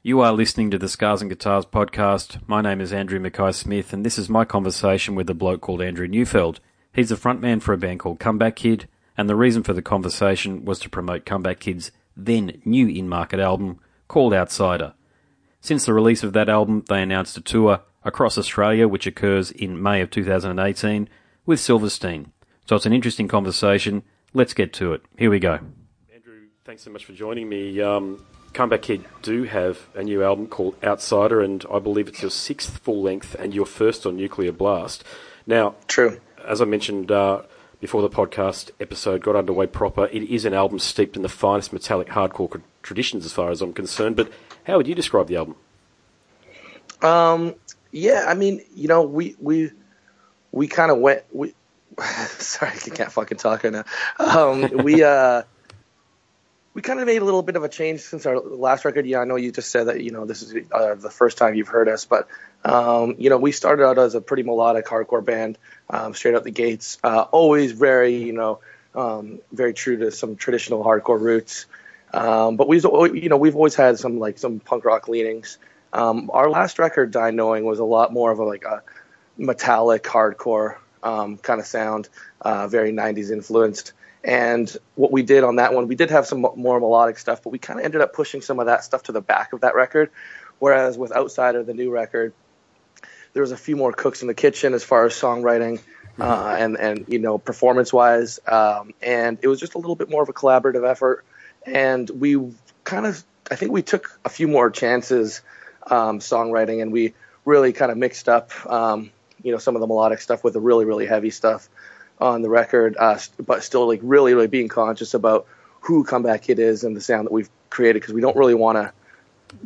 You are listening to the Scars and Guitars podcast. My name is Andrew Mackay Smith, and this is my conversation with a bloke called Andrew Neufeld. He's the frontman for a band called Comeback Kid, and the reason for the conversation was to promote Comeback Kid's then new in market album called Outsider. Since the release of that album, they announced a tour across Australia, which occurs in May of 2018, with Silverstein. So it's an interesting conversation. Let's get to it. Here we go. Andrew, thanks so much for joining me. Um, Comeback Kid do have a new album called Outsider, and I believe it's your sixth full length and your first on Nuclear Blast. Now, true. As I mentioned uh, before the podcast episode got underway proper, it is an album steeped in the finest metallic hardcore traditions, as far as I'm concerned. But how would you describe the album? Um, yeah, I mean, you know, we we we kind of went. We sorry, I can't fucking talk right now. Um, we uh we kind of made a little bit of a change since our last record. Yeah, I know you just said that you know this is uh, the first time you've heard us, but um, you know we started out as a pretty melodic hardcore band, um, straight out the gates. Uh, always very you know um, very true to some traditional hardcore roots. Um, but we've you know we've always had some like some punk rock leanings. Um, our last record, Die Knowing, was a lot more of a like a metallic hardcore um, kind of sound, uh, very 90s influenced. And what we did on that one, we did have some more melodic stuff, but we kind of ended up pushing some of that stuff to the back of that record. Whereas with Outsider, the new record, there was a few more cooks in the kitchen as far as songwriting uh, mm-hmm. and and you know performance wise, um, and it was just a little bit more of a collaborative effort. And we kind of, I think we took a few more chances um, songwriting, and we really kind of mixed up, um, you know, some of the melodic stuff with the really really heavy stuff on the record, uh, but still like really, really being conscious about who Comeback Kid is and the sound that we've created because we don't really want to.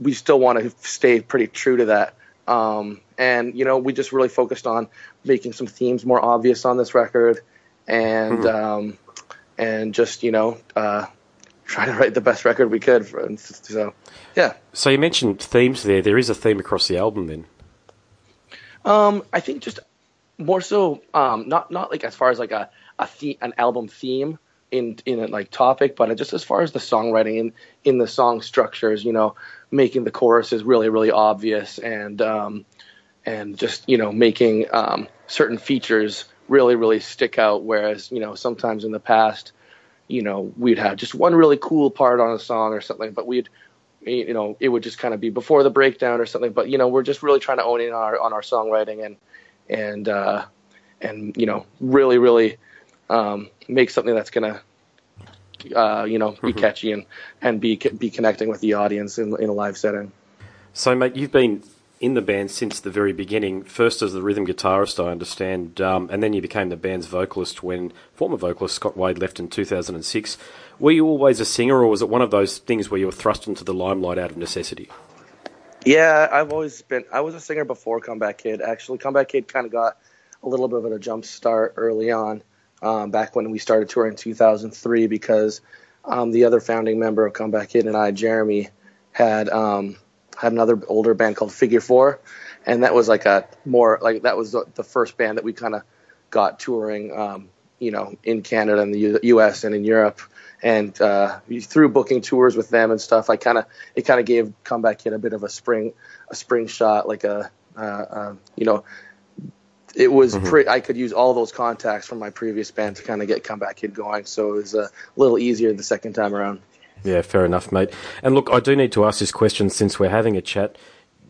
We still want to stay pretty true to that. Um, and you know, we just really focused on making some themes more obvious on this record, and mm-hmm. um, and just you know, uh, trying to write the best record we could. For, so, yeah. So you mentioned themes there. There is a theme across the album, then. Um, I think just more so um, not not like as far as like a a the- an album theme in in a like topic, but just as far as the songwriting in in the song structures, you know, making the choruses really really obvious and um, and just you know making um, certain features really really stick out. Whereas you know sometimes in the past, you know, we'd have just one really cool part on a song or something, but we'd you know it would just kind of be before the breakdown or something. But you know we're just really trying to own in our on our songwriting and and uh, and you know really really um, make something that's gonna uh, you know be mm-hmm. catchy and and be be connecting with the audience in, in a live setting. So, mate, you've been in the band since the very beginning. First as the rhythm guitarist, I understand, um, and then you became the band's vocalist when former vocalist Scott Wade left in 2006. Were you always a singer, or was it one of those things where you were thrust into the limelight out of necessity? Yeah, I've always been. I was a singer before Comeback Kid. Actually, Comeback Kid kind of got a little bit of a jump start early on, um, back when we started touring in 2003, because um, the other founding member of Comeback Kid and I, Jeremy, had um, had another older band called Figure Four, and that was like a more like that was the, the first band that we kind of got touring, um, you know, in Canada and the U- U.S. and in Europe and uh, through booking tours with them and stuff, I kind of it kind of gave Comeback Kid a bit of a spring a spring shot, like a uh, uh, you know. It was mm-hmm. pretty. I could use all those contacts from my previous band to kind of get Comeback Kid going, so it was a little easier the second time around. Yeah, fair enough, mate. And look, I do need to ask this question since we're having a chat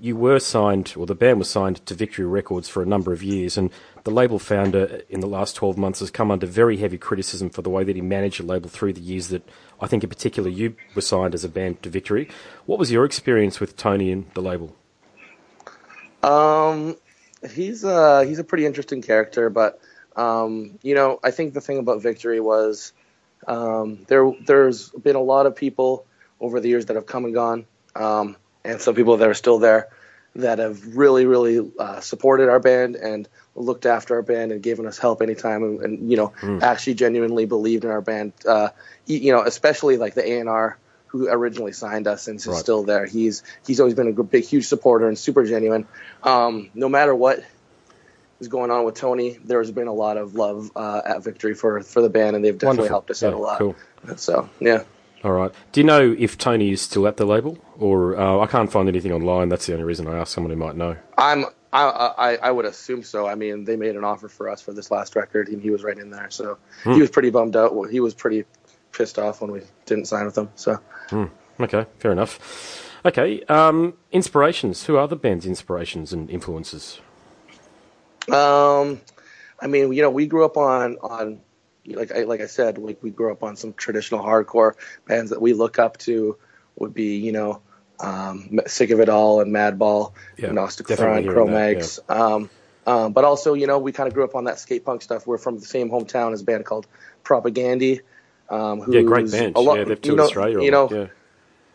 you were signed, or the band was signed to Victory Records for a number of years, and the label founder in the last 12 months has come under very heavy criticism for the way that he managed the label through the years that I think, in particular, you were signed as a band to Victory. What was your experience with Tony and the label? Um, he's uh, he's a pretty interesting character, but um, you know, I think the thing about Victory was um, there there's been a lot of people over the years that have come and gone. Um, and some people that are still there that have really, really uh, supported our band and looked after our band and given us help anytime and, and you know mm. actually genuinely believed in our band. Uh, you know, especially like the A and R who originally signed us and is right. still there. He's he's always been a big, huge supporter and super genuine. Um, no matter what is going on with Tony, there's been a lot of love uh, at Victory for for the band, and they've definitely Wonderful. helped us yeah, out a lot. Cool. So yeah. All right. Do you know if Tony is still at the label, or uh, I can't find anything online? That's the only reason I asked someone who might know. I'm I, I I would assume so. I mean, they made an offer for us for this last record, and he was right in there. So Hmm. he was pretty bummed out. He was pretty pissed off when we didn't sign with him. So Okay, fair enough. Okay, um, inspirations. Who are the band's inspirations and influences? Um, I mean, you know, we grew up on on like I like I said, like we grew up on some traditional hardcore bands that we look up to would be you know, um, Sick of It All and Madball, Yeah, Agnostic Front, that, Cro-Mags. Um, um, but also, you know, we kind of grew up on that skate punk stuff. We're from the same hometown as a band called Propagandhi. Um, Yeah, great band. lot- yeah, they've toured Australia. You know, yeah.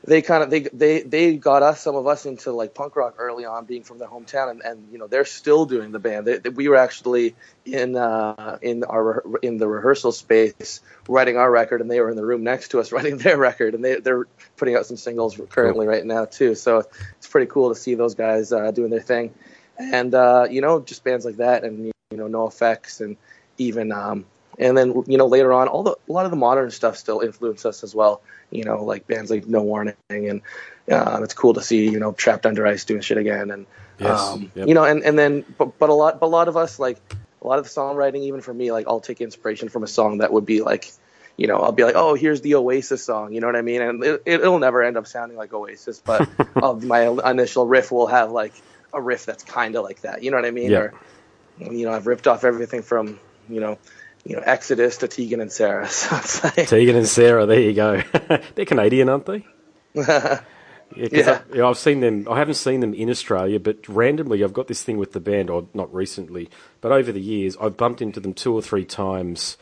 They kind of they they they got us some of us into like punk rock early on being from their hometown and, and you know they're still doing the band. They, they- we were actually in uh in our in the rehearsal space writing our record and they were in the room next to us writing their record and they they're putting out some singles currently right now too. So it's pretty cool to see those guys uh, doing their thing. And uh you know just bands like that and you know NOFX and even um and then you know later on all the a lot of the modern stuff still influenced us as well you know like bands like no warning and uh, it's cool to see you know trapped under ice doing shit again and Yes, um, yep. you know and and then but, but a lot but a lot of us like a lot of the songwriting even for me like i'll take inspiration from a song that would be like you know i'll be like oh here's the oasis song you know what i mean and it, it'll never end up sounding like oasis but my initial riff will have like a riff that's kind of like that you know what i mean Yeah. or you know i've ripped off everything from you know you know exodus to tegan and sarah so like Tegan and Sarah, there you go. They're Canadian, aren't they? Yeah, Yeah. I, I've seen them. I haven't seen them in Australia, but randomly I've got this thing with the band, or not recently, but over the years I've bumped into them two or three times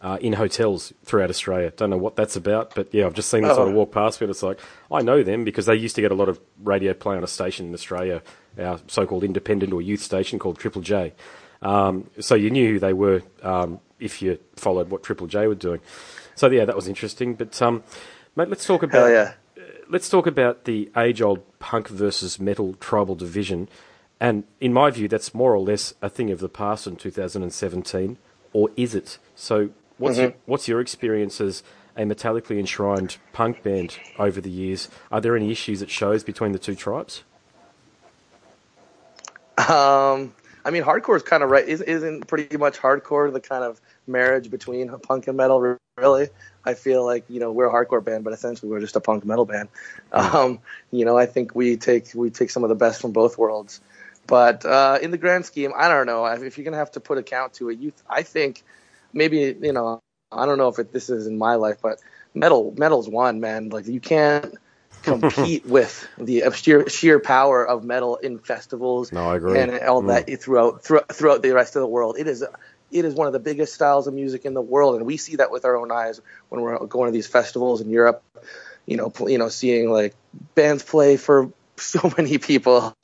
uh, in hotels throughout Australia. Don't know what that's about, but yeah, I've just seen them sort of Oh. walk past me, and it's like I know them because they used to get a lot of radio play on a station in Australia, our so-called independent or youth station called Triple J. Um, so you knew who they were um, if you followed what Triple J were doing. So yeah, that was interesting. But um, mate, let's talk about yeah let's talk about the age-old punk versus metal tribal division. And in my view, that's more or less a thing of the past in 2017, or is it? So, what's your, what's your experience as a metallically enshrined punk band over the years? Are there any issues at shows between the two tribes? Um, I mean, hardcore is kind of right. Is, isn't pretty much hardcore the kind of marriage between punk and metal? Really, I feel like you know we're a hardcore band, but essentially we're just a punk metal band. Um, you know, I think we take we take some of the best from both worlds. But uh, in the grand scheme, I don't know if you're gonna have to put a count to it. You, I think maybe you know I don't know if it, this is in my life, but metal metal's one man. Like you can't compete with the sheer sheer power of metal in festivals No, I agree. and all that mm. throughout throughout throughout the rest of the world. It is it is one of the biggest styles of music in the world, and we see that with our own eyes when we're going to these festivals in Europe. You know, you know, seeing like bands play for so many people,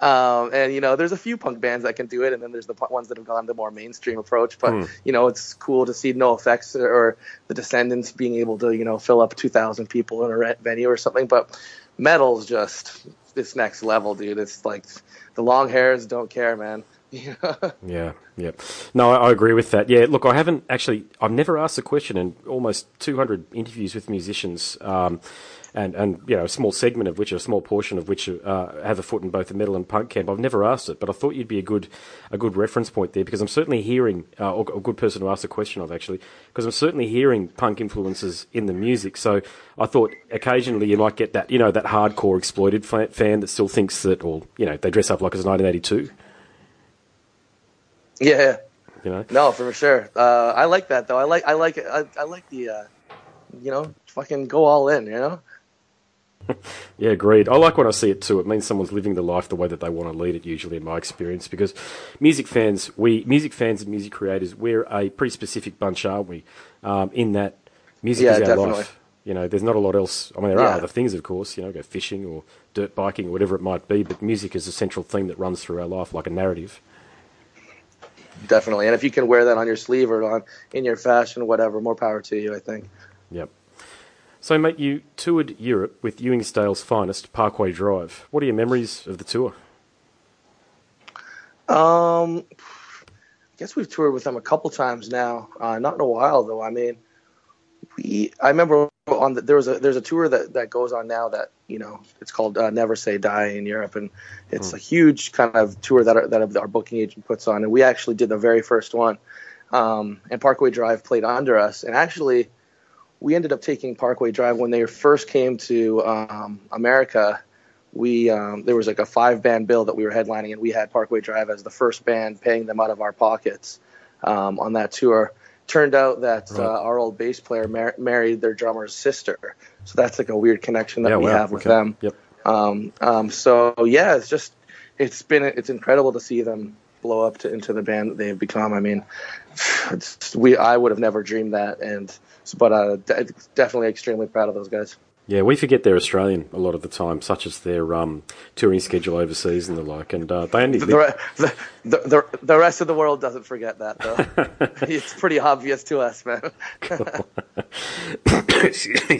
um, and you know, there's a few punk bands that can do it, and then there's the ones that have gone the more mainstream approach. But you know, it's cool to see NOFX or the Descendents being able to you know fill up 2,000 people in a venue or something. But metal's just this next level, dude. It's like the long hairs don't care, man. You know? Yeah, yeah. No, I, I agree with that. Yeah, look, I haven't actually, I've never asked a question in almost 200 interviews with musicians, um, and, and, you know, a small segment of which, a small portion of which uh, have a foot in both the metal and punk camp. I've never asked it, but I thought you'd be a good, a good reference point there because I'm certainly hearing, uh, or a good person to ask the question of actually, because I'm certainly hearing punk influences in the music. So I thought occasionally you might get that, you know, that hardcore exploited fa- fan that still thinks that, or, you know, they dress up like it's 1982, yeah. you know. No, for sure. Uh, I like that though. I like I like I, I like the uh, you know fucking go all in. You know. Yeah, agreed. I like when I see it too. It means someone's living the life the way that they want to lead it. Usually, in my experience, because music fans, we music fans and music creators, we're a pretty specific bunch, aren't we? Um, in that music Yeah, is our definitely. life. You know, there's not a lot else. I mean, there are other things, of course. You know, go fishing or dirt biking or whatever it might be. But music is a central theme that runs through our life, like a narrative. Definitely. And if you can wear that on your sleeve or on in your fashion, whatever, more power to you. I think. Yep. So, mate, you toured Europe with Ewingsdale's finest, Parkway Drive. What are your memories of the tour? Um, I guess we've toured with them a couple times now. Uh, not in a while though. I mean, we I remember on the, there was a there's a tour that that goes on now that you know it's called uh, Never Say Die in Europe and it's a huge kind of tour that our, that our booking agent puts on and we actually did the very first one um, and Parkway Drive played under us and actually we ended up taking Parkway Drive when they first came to um, America we um, there was like a five band bill that we were headlining and we had Parkway Drive as the first band paying them out of our pockets um, on that tour turned out that Right. uh, our old bass player mar- married their drummer's sister. So that's like a weird connection that yeah, we wow, have with okay. them. Yep. Um, um, so yeah, it's just it's been it's incredible to see them blow up to, into the band that they've become. I mean, we I would have never dreamed that, and but uh, de- definitely extremely proud of those guys. Yeah, we forget they're Australian a lot of the time, such as their um, touring schedule overseas and the like. And uh, they only The, the, the, the, rest of the world doesn't forget that though. it's pretty obvious to us, man.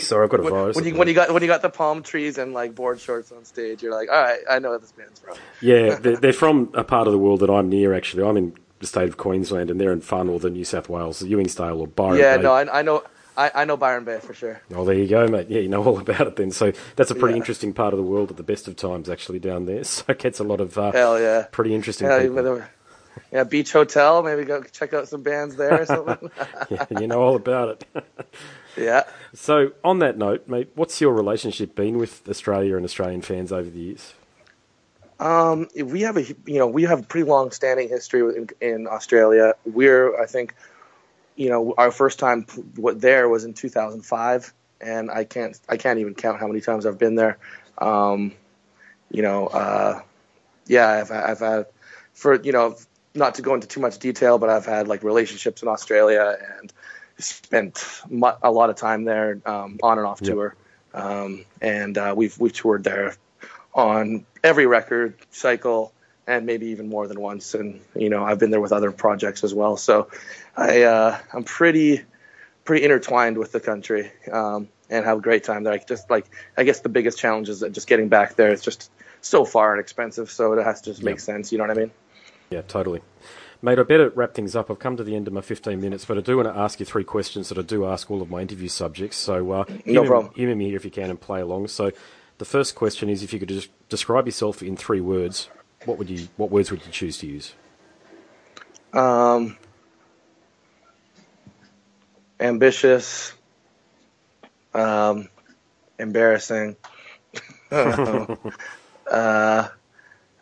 Sorry, I've got a when, virus. when you when you got when you got the palm trees and like board shorts on stage, you're like, all right, I know where this band's from. Yeah, they're, they're from a part of the world that I'm near. Actually, I'm in the state of Queensland, and they're in far northern New South Wales, Ewingsdale or Byron yeah, Bay. no, I, I know, I, I know Byron Bay for sure. Oh, there you go, mate. Yeah, you know all about it then. So that's a pretty Yeah. interesting part of the world at the best of times, actually, down there. So it gets a lot of uh, Hell yeah, pretty interesting yeah, people. yeah, Beach Hotel. Maybe go check out some bands there or something. yeah, you know all about it. yeah. so on that note, mate, what's your relationship been with Australia and Australian fans over the years? Um, we have a you know we have a pretty long standing history in, in Australia. We're I think you know our first time what there was in 2005, and I can't I can't even count how many times I've been there. Um, you know, uh, yeah, I've I've had for you know not to go into too much detail, but I've had like relationships in Australia and spent mu- a lot of time there um, on and off Yep. tour, um, and uh, we've we've toured there on every record cycle and maybe even more than once. And you know, I've been there with other projects as well. So I uh, I'm pretty pretty intertwined with the country um, and have a great time there. Like just like I guess the biggest challenge is that just getting back there. It's just so far and expensive, so it has to just make Yeah. sense. You know what I mean? Yeah, totally. Mate, I better wrap things up. I've come to the end of my 15 minutes, but I do want to ask you three questions that I do ask all of my interview subjects. So, uh, No problem. humor me here if you can and play along. So, the first question is if you could just describe yourself in three words, what would you, what words would you choose to use? Um, ambitious, um, embarrassing, uh,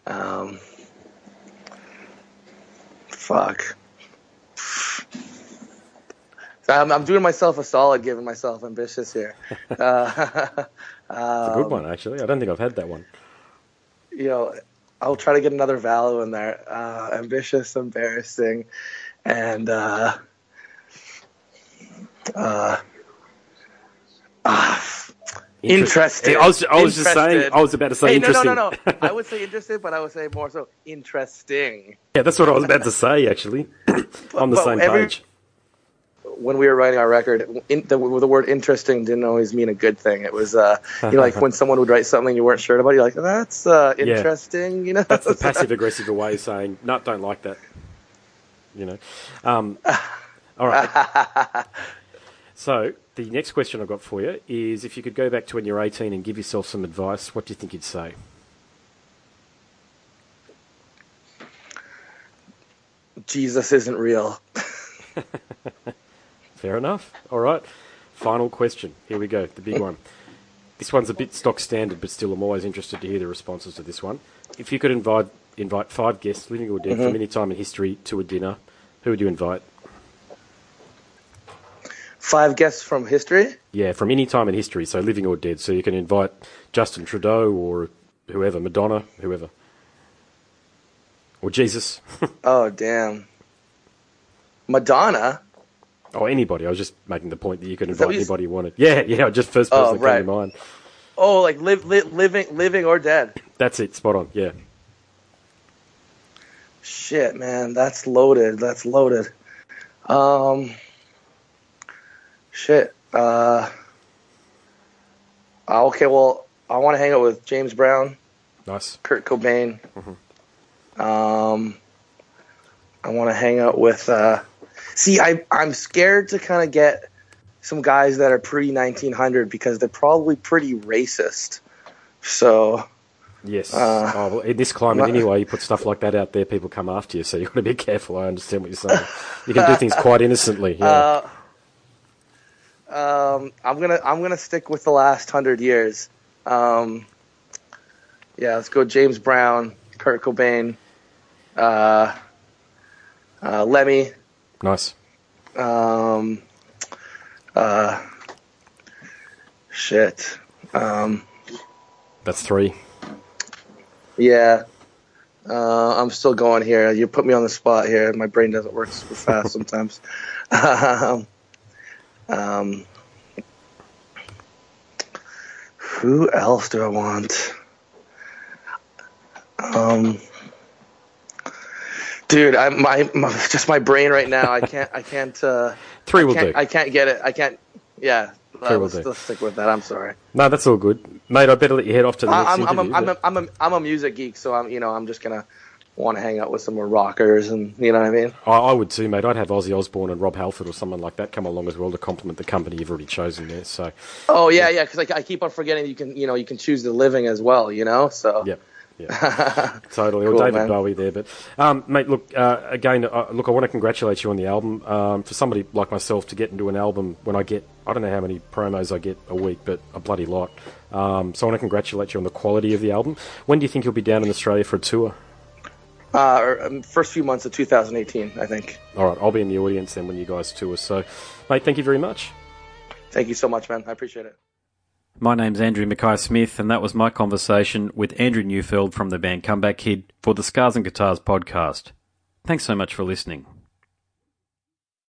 um, fuck. I'm, I'm doing myself a solid giving myself ambitious here. Uh, It's a good one, actually. I don't think I've had that one. you know, I'll try to get another value in there. Uh, ambitious, embarrassing, and uh, uh, ah, interesting. I was, I was just saying, I was about to say Hey, no, interesting. no, no, no. I would say interested, but I would say more so interesting. yeah, that's what I was about to say, actually. On the but same every- page. When we were writing our record, in, the, the word interesting didn't always mean a good thing. It was, uh, you know, like when someone would write something you weren't sure about, you're like, that's uh, Yeah. interesting, you know? That's the passive aggressive way of saying, no, don't like that. You know. Um, all right. so the next question I've got for you is if you could go back to when you're 18 and give yourself some advice, what do you think you'd say? Jesus isn't real. Fair enough. All right. Final question. Here we go. The big one. This one's a bit stock standard, but still, I'm always interested to hear the responses to this one. If you could invite invite five guests, living or dead, mm-hmm. from any time in history to a dinner, who would you invite? Five guests from history. Yeah, from any time in history, so living or dead. So you can invite Justin Trudeau or whoever, Madonna, whoever, or Jesus, Oh damn. Madonna. Or anybody. I was just making the point that you could invite you anybody you wanted. Yeah, yeah, just first Oh, person that came to mind. Oh, like live, li- living, living or dead. That's it, spot on. Yeah, Shit, man, that's loaded. That's loaded. Um. Shit. Uh. uh, Okay, well, I want to hang out with James Brown, nice. Kurt Cobain. Um. I want to hang out with. Uh, see, I I'm scared to kind of get some guys that are pre 1900 because they're probably pretty racist. So Yes. Uh, oh, well, in this climate, not- anyway, you put stuff like that out there, people come after you, so you've got to be careful. I understand what you're saying. You can do things quite innocently. Yeah. Uh, um, I'm gonna I'm gonna stick with the last hundred years. Um, yeah, let's go. James Brown, Kurt Cobain, uh, uh, Lemmy, nice. um, uh, shit. Um, That's three. yeah. Uh, I'm still going here. You put me on the spot here. My brain doesn't work super fast sometimes. um, um, who else do I want? Um, dude, I my, my just my brain right now. I can't. I can't. Uh, Three I will can't, do. I can't get it. I can't. Yeah. Uh, let's, do. let's stick with that. I'm sorry. No, that's all good. Mate, I better let you head off to the next I- I'm, I'm, interview. a, I'm, but- a, I'm, a, I'm a music geek, so I'm you know I'm just gonna want to hang out with some more rockers, and you know what I mean. I, I would too, mate. I'd have Ozzy Osbourne and Rob Halford or someone like that come along as well to complement the company you've already chosen there. So, Oh yeah, yeah, because I, I keep on forgetting you can you know you can choose the living as well, you know. So yep. Yeah, totally. Or Cool, David man. Bowie there, but um, mate, look uh, again. Uh, look, I want to congratulate you on the album. Um, for somebody like myself to get into an album when I get, I don't know how many promos I get a week, but a bloody lot. Um, so I want to congratulate you on the quality of the album. When do you think you'll be down in Australia for a tour? uh, um, first few months of 2018, I think. All right, I'll be in the audience then when you guys tour. So, mate, thank you very much. Thank you so much, man. I appreciate it. My name's Andrew Mackay Smith, and that was my conversation with Andrew Neufeld from the band Comeback Kid for the Scars and Guitars podcast. Thanks so much for listening.